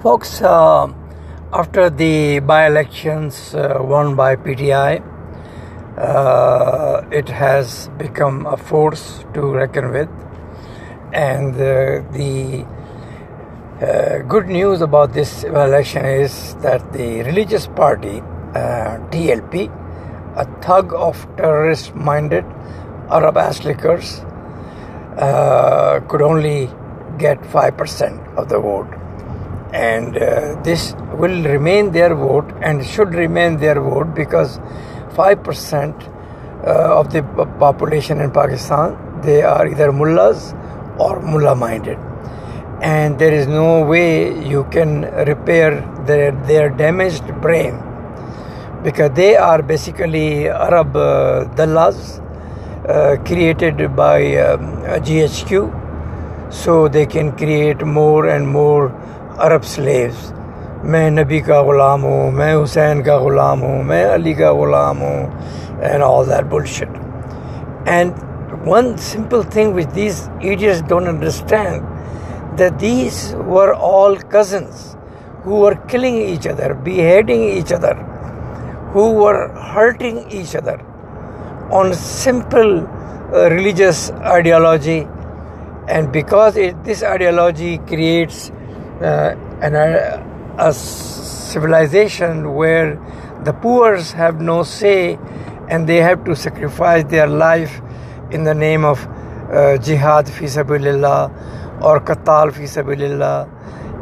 Folks, uh, after the by elections uh, won by PTI, uh, it has become a force to reckon with. And uh, the uh, good news about this election is that the religious party, uh, TLP, a thug of terrorist minded Arab uh, could only get 5% of the vote. And uh, this will remain their vote and should remain their vote because 5% uh, of the population in Pakistan they are either mullahs or mullah minded and there is no way you can repair their, their damaged brain because they are basically Arab uh, dallas uh, created by um, GHQ so they can create more and more Arab slaves मैं नबी का ग़ुलाम हूँ मैं हुसैन का ग़ुलाम हूँ मैं अली का ग़ुलाम हूँ and all that bullshit and one simple thing which these idiots don't understand that these were all cousins who were killing each other, beheading each other, who were hurting each other on simple uh, religious ideology. And because it, this ideology creates uh, an, uh, a civilization where the poor have no say and they have to sacrifice their life in the name of uh, jihad fi sabilillah or qatal fi sabilillah.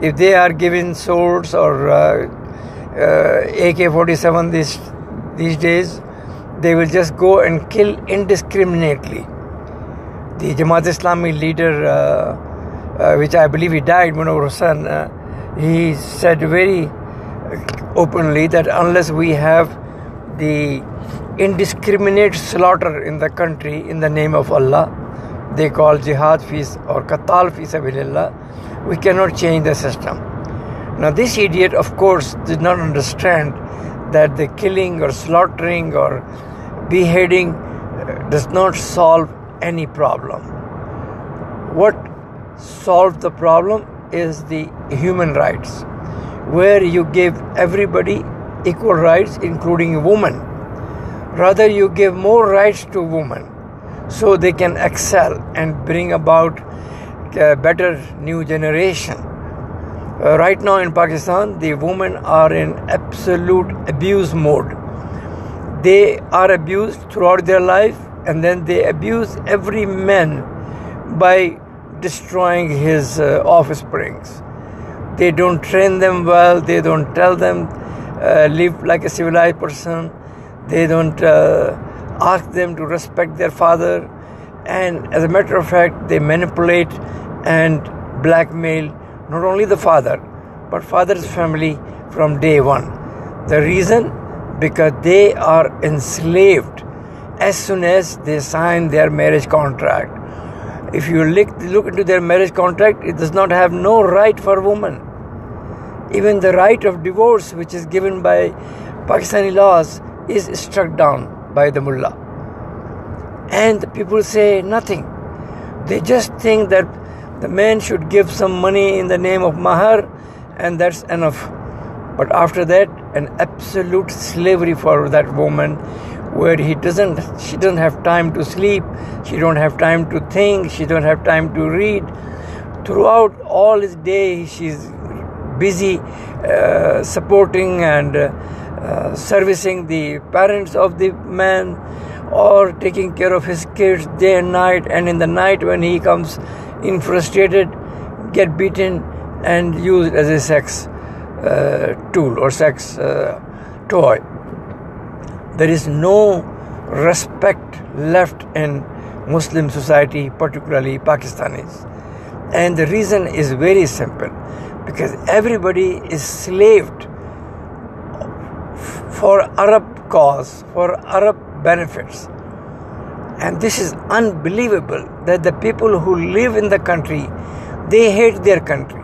If they are given swords or uh, uh, AK-47 these these days, they will just go and kill indiscriminately. The Jamaat Islami leader, uh, which I believe he died, Munawar Hussain, uh, he said very openly that unless we have the indiscriminate slaughter in the country in the name of Allah, they call jihad fees or qatal fi sabilillah, we cannot change the system. Now, this idiot, of course, did not understand that the killing or slaughtering or beheading uh, does not solve any problem. What solved the problem is the human rights, where you give everybody equal rights, including women. Rather, you give more rights to women so they can excel and bring about a better new generation. Uh, right now in Pakistan, the women are in absolute abuse mode. They are abused throughout their life and then they abuse every man by destroying his uh, offsprings. They don't train them well, they don't tell them uh, live like a civilized person, they don't uh, ask them to respect their father, and as a matter of fact, they manipulate and blackmail not only the father but father's family from day one. The reason? Because they are enslaved as soon as they sign their marriage contract. If you look, look into their marriage contract, it does not have no right for woman. Even the right of divorce, which is given by Pakistani laws, is struck down by the mullah. And people say nothing. They just think that the man should give some money in the name of mahar and that's enough. But after that, an absolute slavery for that woman where he doesn't she doesn't have time to sleep she don't have time to think she don't have time to read. Throughout all his day she's busy uh, supporting and uh, uh, servicing the parents of the man or taking care of his kids day and night. And in the night when he comes in frustrated get beaten and used as a sex uh, tool or sex uh, toy there is no respect left in muslim society particularly pakistanis and the reason is very simple because everybody is slaved for Arab cause, for Arab benefits. And this is unbelievable that the people who live in the country, they hate their country.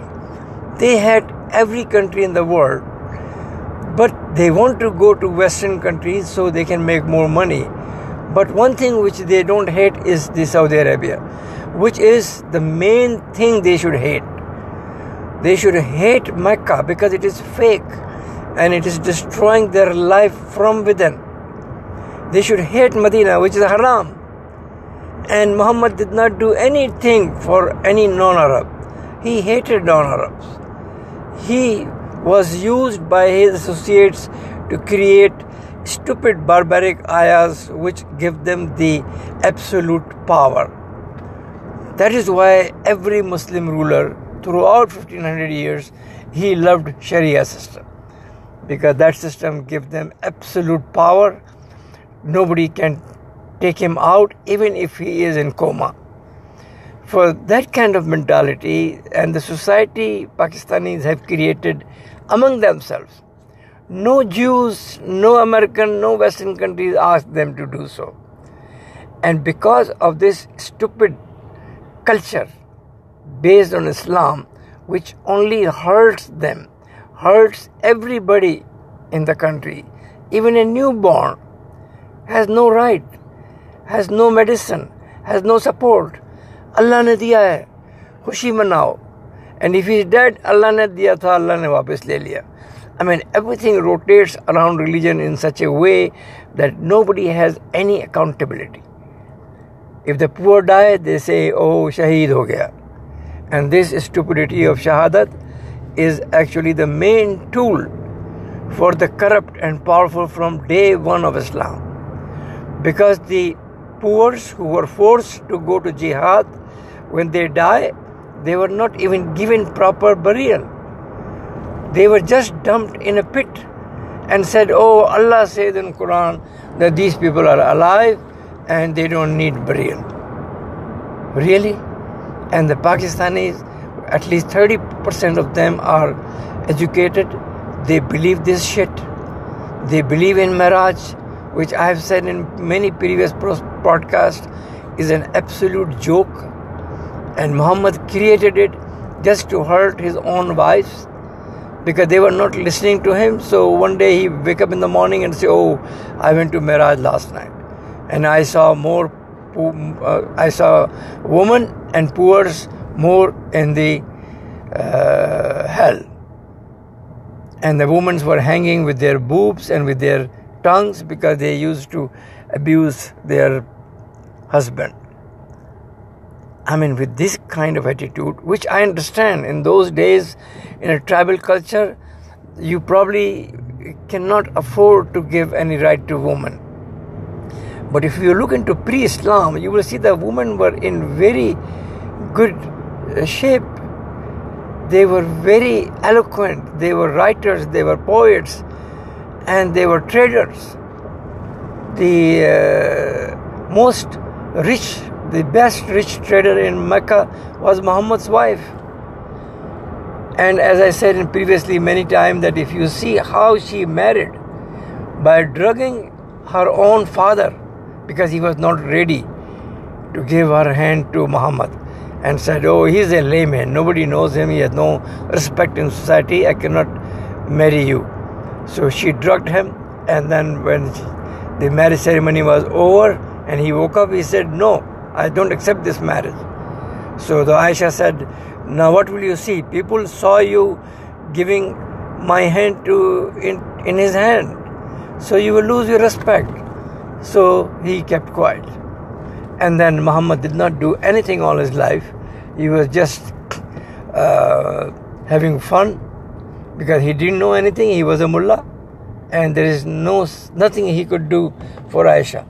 They hate every country in the world. But they want to go to Western countries so they can make more money. But one thing which they don't hate is the Saudi Arabia, which is the main thing they should hate. They should hate Mecca because it is fake and it is destroying their life from within. They should hate Medina, which is haram. And Muhammad did not do anything for any non Arab. He hated non Arabs. He was used by his associates to create stupid barbaric ayahs which give them the absolute power. That is why every Muslim ruler throughout 1500 years he loved Sharia system because that system gives them absolute power. Nobody can take him out even if he is in coma. For that kind of mentality and the society Pakistanis have created among themselves no Jews, no American, no Western countries asked them to do so. And because of this stupid culture based on Islam, which only hurts them, hurts everybody in the country, even a newborn has no right, has no medicine, has no support. Allah نے دیا ہے، خوشی مناؤ۔ And if is dead Allah نے دیا تھا، اللہ نے واپس لے لیا۔ I mean everything rotates around religion in such a way that nobody has any accountability of the poor die they سے او شہید ہو گیا and this stupidity of shahadat is actually the main tool for the corrupt and powerful from day one of Islam because the poors who are forced to go to jihad when they die, they were not even given proper burial. They were just dumped in a pit and said, Oh, Allah says in Quran that these people are alive and they don't need burial. Really? And the Pakistanis, at least 30% of them are educated. They believe this shit. They believe in Miraj, which I have said in many previous podcasts is an absolute joke. And Muhammad created it just to hurt his own wives because they were not listening to him. So one day he wake up in the morning and say, "Oh, I went to Miraj last night, and I saw more. Uh, I saw women and poors more in the uh, hell, and the women were hanging with their boobs and with their tongues because they used to abuse their husband." I mean, with this kind of attitude, which I understand in those days in a tribal culture, you probably cannot afford to give any right to woman. But if you look into pre Islam, you will see the women were in very good uh, shape. They were very eloquent, they were writers, they were poets, and they were traders. The uh, most rich the best rich trader in Mecca was Muhammad's wife. And as I said in previously many times, that if you see how she married by drugging her own father because he was not ready to give her hand to Muhammad and said, Oh, he's a layman, nobody knows him, he has no respect in society, I cannot marry you. So she drugged him, and then when the marriage ceremony was over and he woke up, he said, No, I don't accept this marriage. So the Aisha said, Now what will you see? People saw you giving my hand to in, in his hand. So you will lose your respect. So he kept quiet. And then Muhammad did not do anything all his life. He was just uh, having fun because he didn't know anything. He was a mullah, and there is no nothing he could do for Aisha.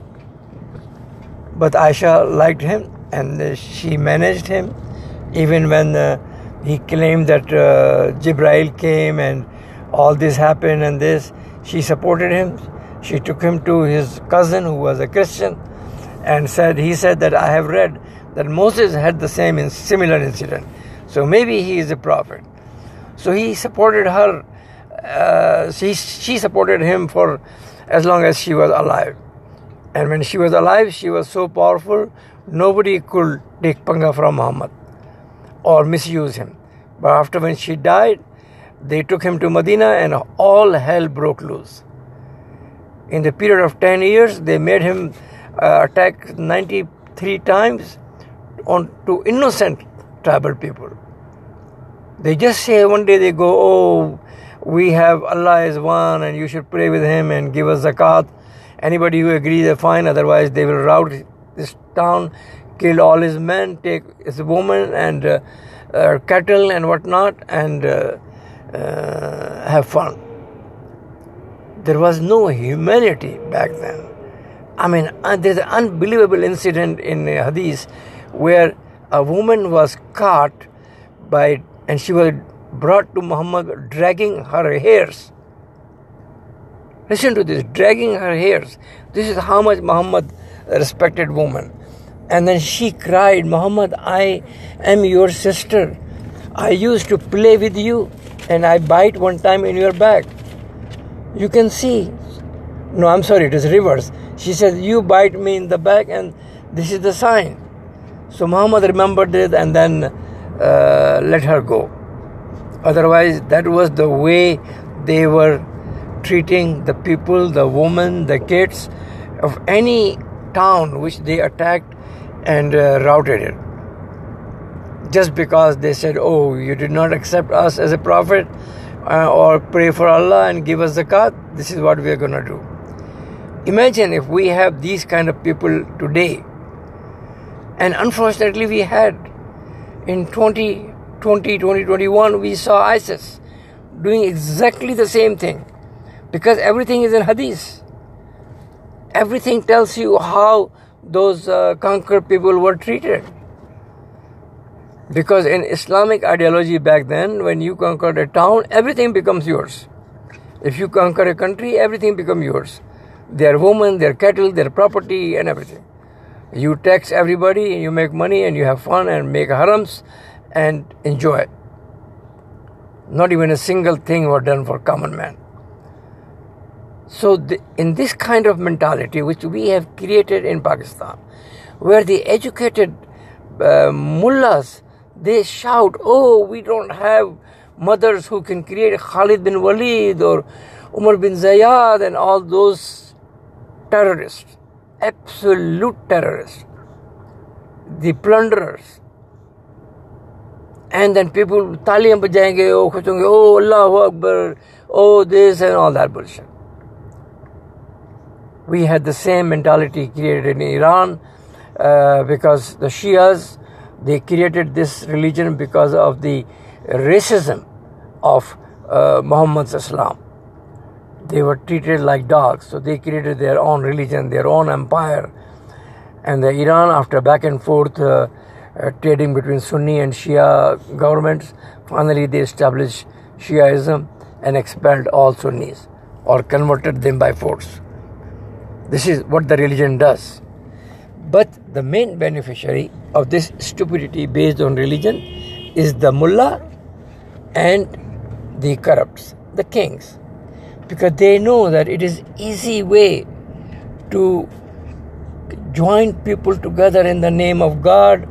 But Aisha liked him and she managed him even when uh, he claimed that uh, Jibrail came and all this happened and this. She supported him. She took him to his cousin who was a Christian and said, he said that I have read that Moses had the same similar incident. So maybe he is a prophet. So he supported her. Uh, she, she supported him for as long as she was alive. And when she was alive, she was so powerful, nobody could take panga from Muhammad or misuse him. But after when she died, they took him to Medina and all hell broke loose. In the period of 10 years, they made him uh, attack 93 times on to innocent tribal people. They just say one day they go, oh, we have Allah is one and you should pray with Him and give us zakat. Anybody who agrees, they fine. Otherwise, they will rout this town, kill all his men, take his woman and uh, uh, cattle and whatnot, and uh, uh have fun. There was no humanity back then. I mean, uh, there's an unbelievable incident in Hadith where a woman was caught by, and she was brought to Muhammad dragging her hairs. Listen to this, dragging her hairs. This is how much Muhammad respected woman. And then she cried, Muhammad, I am your sister. I used to play with you and I bite one time in your back. You can see. No, I'm sorry, it is reverse. She said, You bite me in the back and this is the sign. So Muhammad remembered it and then uh, let her go. Otherwise, that was the way they were treating the people, the women, the kids of any town which they attacked and uh, routed it. Just because they said, Oh, you did not accept us as a prophet uh, or pray for Allah and give us zakat, this is what we are going to do. Imagine if we have these kind of people today. And unfortunately, we had in 2020, 2021, we saw ISIS doing exactly the same thing because everything is in hadith. Everything tells you how those uh, conquered people were treated. Because in Islamic ideology back then, when you conquered a town, everything becomes yours. If you conquer a country, everything becomes yours. Their women, their cattle, their property, and everything. You tax everybody, and you make money, and you have fun, and make harams, and enjoy. Not even a single thing was done for common man. So, the, in this kind of mentality, which we have created in Pakistan, where the educated uh, mullahs they shout, "Oh, we don't have mothers who can create Khalid bin Walid or Umar bin Zayad and all those terrorists, absolute terrorists, the plunderers." And then people taliyan bajayenge, oh, oh, Allahu Akbar, oh, this and all that bullshit. We had the same mentality created in Iran uh, because the Shias they created this religion because of the racism of uh, Muhammad's Islam. They were treated like dogs, so they created their own religion, their own empire. And the Iran, after back and forth uh, uh, trading between Sunni and Shia governments, finally they established Shiaism and expelled all Sunnis or converted them by force. This is what the religion does. But the main beneficiary of this stupidity based on religion is the mullah and the corrupts, the kings. Because they know that it is easy way to join people together in the name of God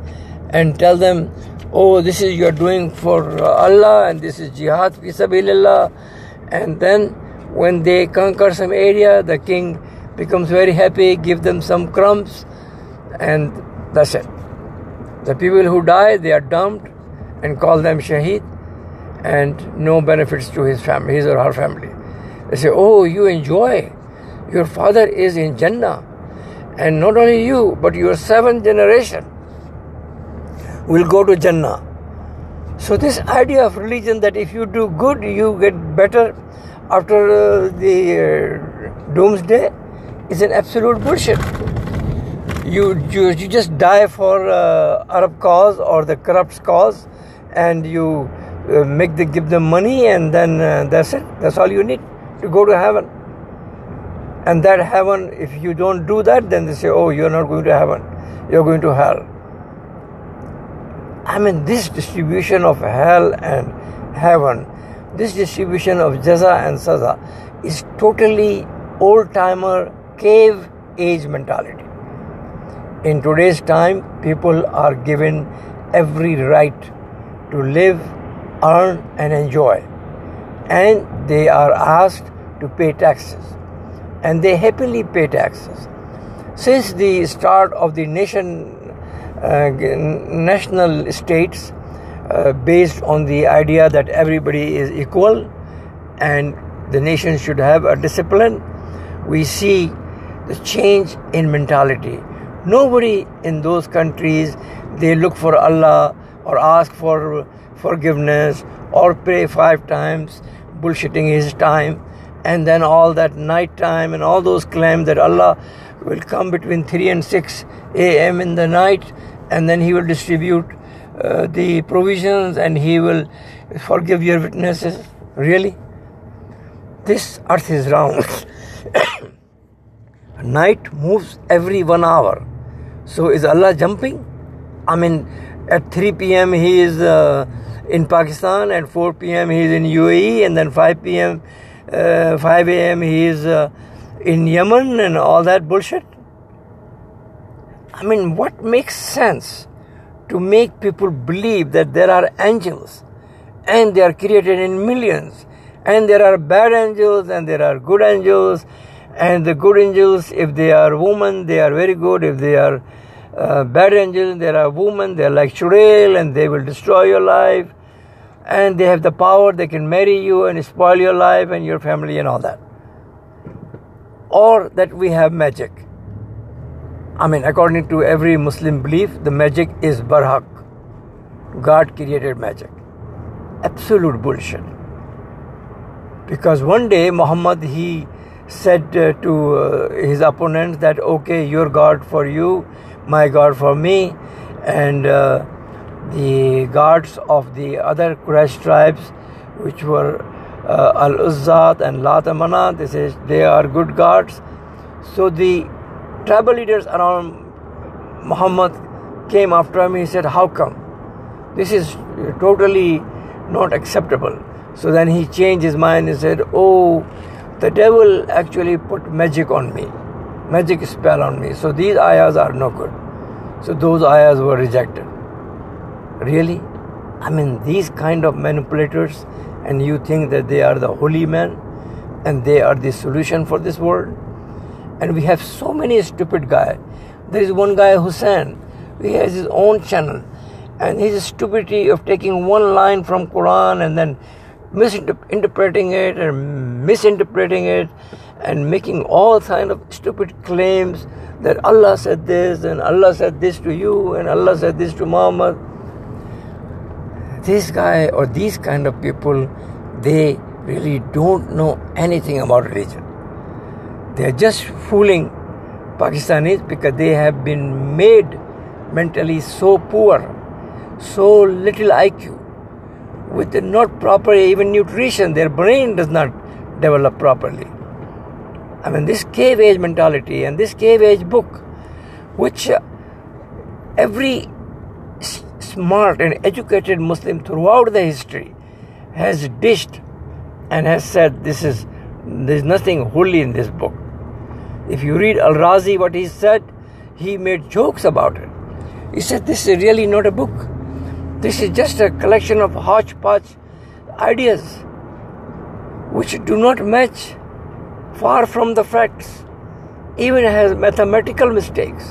and tell them, oh, this is you are doing for uh, Allah and this is jihad fi sabilillah. And then when they conquer some area, the king becomes very happy, give them some crumbs, and that's it. The people who die, they are dumped and call them shaheed, and no benefits to his family, his or her family. They say, Oh, you enjoy. Your father is in Jannah. And not only you, but your seventh generation will go to Jannah. So, this idea of religion that if you do good, you get better after uh, the uh, doomsday is an absolute bullshit. You, you, you just die for uh, Arab cause or the corrupt cause and you uh, make the, give them money and then uh, that's it. That's all you need to go to heaven. And that heaven, if you don't do that, then they say, oh, you're not going to heaven. You're going to hell. I mean, this distribution of hell and heaven, this distribution of jaza and saza is totally old timer cave age mentality. In today's time, people are given every right to live, earn, and enjoy, and they are asked to pay taxes, and they happily pay taxes. Since the start of the nation uh, national states, uh, based on the idea that everybody is equal and the nation should have a discipline, we see the change in mentality. Nobody in those countries they look for Allah or ask for forgiveness or pray five times, bullshitting his time, and then all that night time and all those claims that Allah will come between 3 and 6 a.m. in the night and then he will distribute uh, the provisions and he will forgive your witnesses. Really? This earth is round. Night moves every one hour. So is Allah jumping? I mean, at 3 p.m. he is uh, in Pakistan, at 4 p.m. he is in UAE, and then 5 p.m. Uh, 5 a.m. he is uh, in Yemen, and all that bullshit. I mean, what makes sense to make people believe that there are angels and they are created in millions, and there are bad angels and there are good angels, and the good angels, if they are women, they are very good. If they are uh, bad angels, they are women, they are like Shurael and they will destroy your life. And they have the power, they can marry you and spoil your life and your family and all that. Or that we have magic. I mean, according to every Muslim belief, the magic is barhak. God created magic. Absolute bullshit. Because one day Muhammad, he said uh, to uh, his opponents that okay your god for you my god for me. And uh, the gods of the other Quraysh tribes which were uh, Al-Uzzat and Lat Manat this is they are good gods. So the tribal leaders around Muhammad came after him. He said how come? This is totally not acceptable. So then he changed his mind and said oh the devil actually put magic on me, magic spell on me. So these ayahs are no good. So those ayahs were rejected. Really? I mean, these kind of manipulators, and you think that they are the holy men and they are the solution for this world? And we have so many stupid guys. There is one guy, Hussein, he has his own channel. And his stupidity of taking one line from Quran and then misinterpreting it and misinterpreting it and making all kind of stupid claims that Allah said this and Allah said this to you and Allah said this to Muhammad. This guy or these kind of people, they really don't know anything about religion. They are just fooling Pakistanis because they have been made mentally so poor, so little IQ with not proper even nutrition, their brain does not develop properly. I mean, this cave age mentality and this cave age book, which uh, every smart and educated Muslim throughout the history has dished and has said this is there's nothing holy in this book. If you read Al Razi, what he said, he made jokes about it. He said this is really not a book. This is just a collection of hodgepodge ideas which do not match far from the facts, even has mathematical mistakes,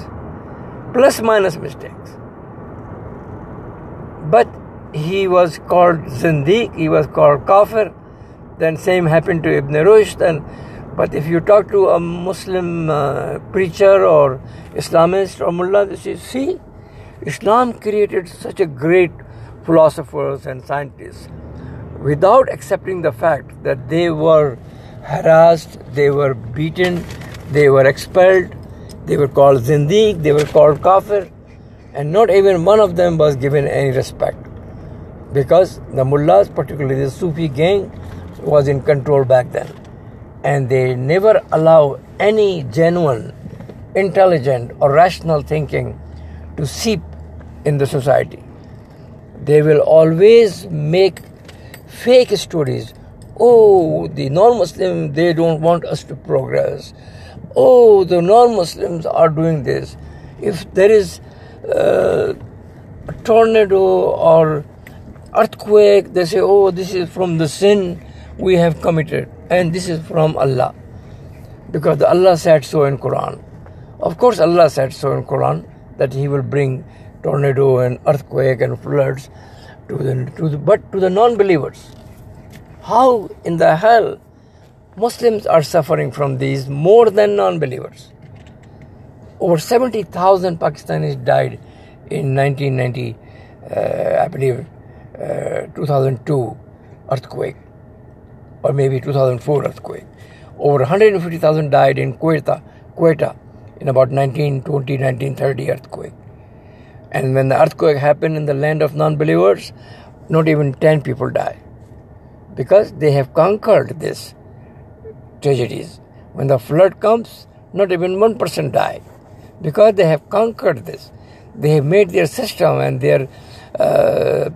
plus minus mistakes. But he was called Zindiq, he was called Kafir, then same happened to Ibn Rushd and but if you talk to a Muslim uh, preacher or Islamist or mullah, say, see, Islam created such a great philosophers and scientists without accepting the fact that they were harassed, they were beaten, they were expelled, they were called zindiq, they were called kafir, and not even one of them was given any respect. Because the mullahs, particularly the Sufi gang, was in control back then. And they never allow any genuine, intelligent, or rational thinking to seep in the society. They will always make fake stories. Oh, the non Muslim, they don't want us to progress. Oh, the non Muslims are doing this. If there is uh, a tornado or earthquake, they say, oh, this is from the sin we have committed, and this is from Allah. Because Allah said so in Quran. Of course, Allah said so in Quran that He will bring tornado and earthquake and floods. to the, to the but to the non-believers. How in the hell Muslims are suffering from these more than non-believers? Over 70,000 Pakistanis died in 1990, uh, I believe, uh, 2002 earthquake, or maybe 2004 earthquake. Over 150,000 died in Quetta, Quetta in about 1920, 1930 earthquake. And when the earthquake happened in the land of non believers, not even 10 people died. Because they have conquered these tragedies. When the flood comes, not even one person died. Because they have conquered this. They have made their system and their uh,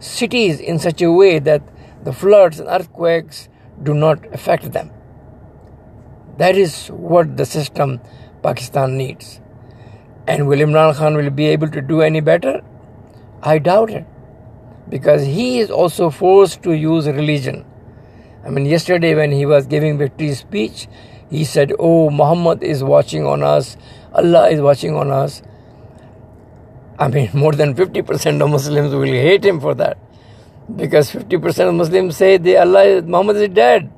cities in such a way that the floods and earthquakes do not affect them. That is what the system Pakistan needs. And will Imran Khan will be able to do any better? I doubt it. Because he is also forced to use religion. I mean, yesterday when he was giving victory speech, he said, Oh, Muhammad is watching on us, Allah is watching on us. I mean, more than 50% of Muslims will hate him for that. Because 50% of Muslims say they Allah, Muhammad is dead.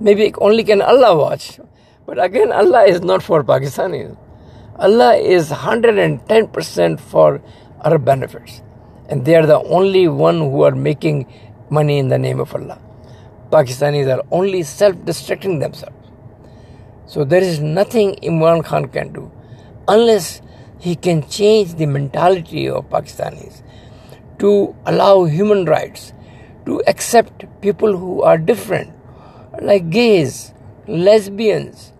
Maybe only can Allah watch. But again, Allah is not for Pakistanis. Allah is 110% for our benefits. And they are the only one who are making money in the name of Allah. Pakistanis are only self-destructing themselves. So there is nothing Imran Khan can do unless he can change the mentality of Pakistanis to allow human rights, to accept people who are different, like gays, lesbians,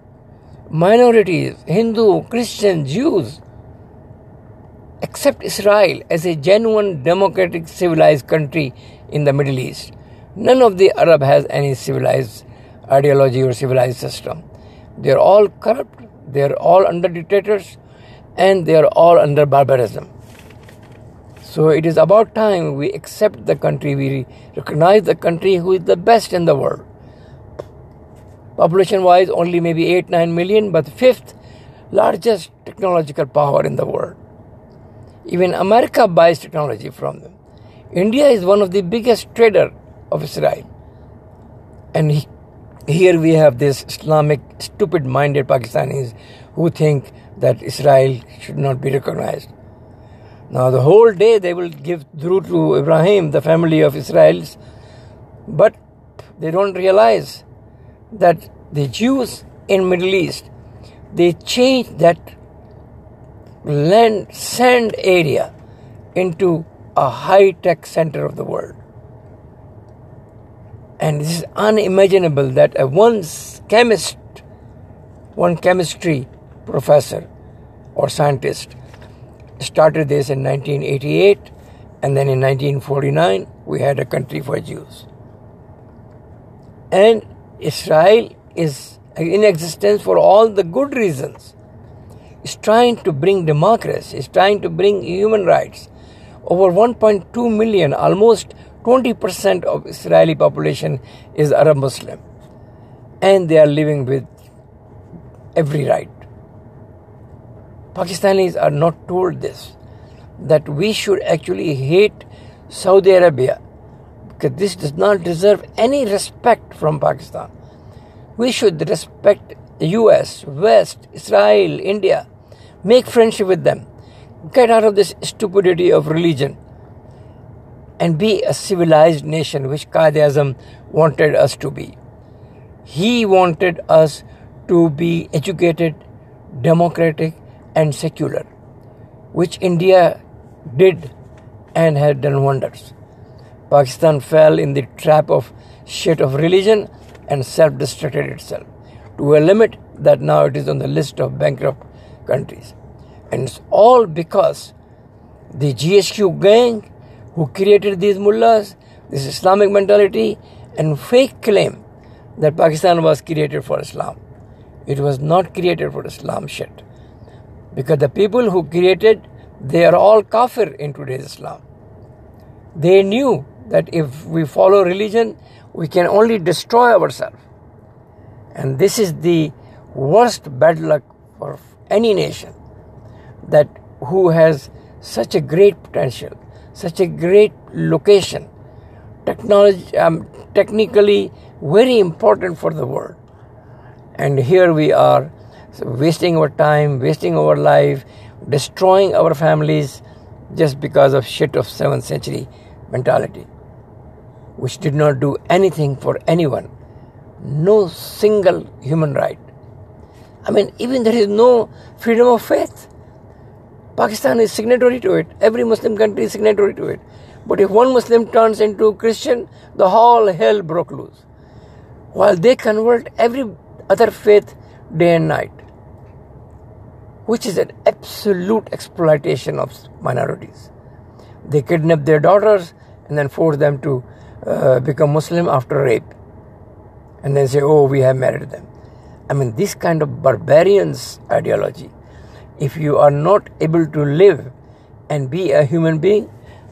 minorities, Hindu, Christian, Jews, accept Israel as a genuine democratic civilized country in the Middle East. None of the Arab has any civilized ideology or civilized system. They are all corrupt, they are all under dictators, and they are all under barbarism. So it is about time we accept the country, we recognize the country who is the best in the world population wise only maybe 8 9 million but fifth largest technological power in the world. Even america buys technology from them. India is one of the biggest trader of israel. And he, here we have this islamic stupid minded pakistanis who think that israel should not be recognized. Now the whole day they will give durood to ibrahim the family of israelis but they don't realize that the Jews in Middle East they changed that land sand area into a high tech center of the world. And this is unimaginable that a one chemist, one chemistry professor or scientist started this in 1988 and then in 1949 we had a country for Jews. And Israel is in existence for all the good reasons. It's trying to bring democracy, it's trying to bring human rights. Over 1.2 million, almost 20% of Israeli population is Arab Muslim. And they are living with every right. Pakistanis are not told this, that we should actually hate Saudi Arabia this does not deserve any respect from Pakistan. We should respect the US, West, Israel, India, make friendship with them, get out of this stupidity of religion, and be a civilized nation, which Qaid Azam wanted us to be. He wanted us to be educated, democratic, and secular, which India did and had done wonders. Pakistan fell in the trap of shit of religion and self destructed itself to a limit that now it is on the list of bankrupt countries. And it's all because the GHQ gang who created these mullahs, this Islamic mentality, and fake claim that Pakistan was created for Islam. It was not created for Islam shit. Because the people who created, they are all kafir in today's Islam. They knew that if we follow religion, we can only destroy ourselves. And this is the worst bad luck for any nation that who has such a great potential, such a great location, technology, um, technically very important for the world. And here we are wasting our time, wasting our life, destroying our families just because of shit of 7th century mentality, which did not do anything for anyone. No single human right. I mean, even there is no freedom of faith. Pakistan is signatory to it. Every Muslim country is signatory to it. But if one Muslim turns into a Christian, the whole hell broke loose. While they convert every other faith day and night, which is an absolute exploitation of minorities. They kidnap their daughters and then force them to uh, become Muslim after rape. And then say, oh, we have married them. I mean, this kind of barbarians ideology, if you are not able to live and be a human being,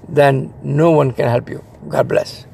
then no one can help you. God bless.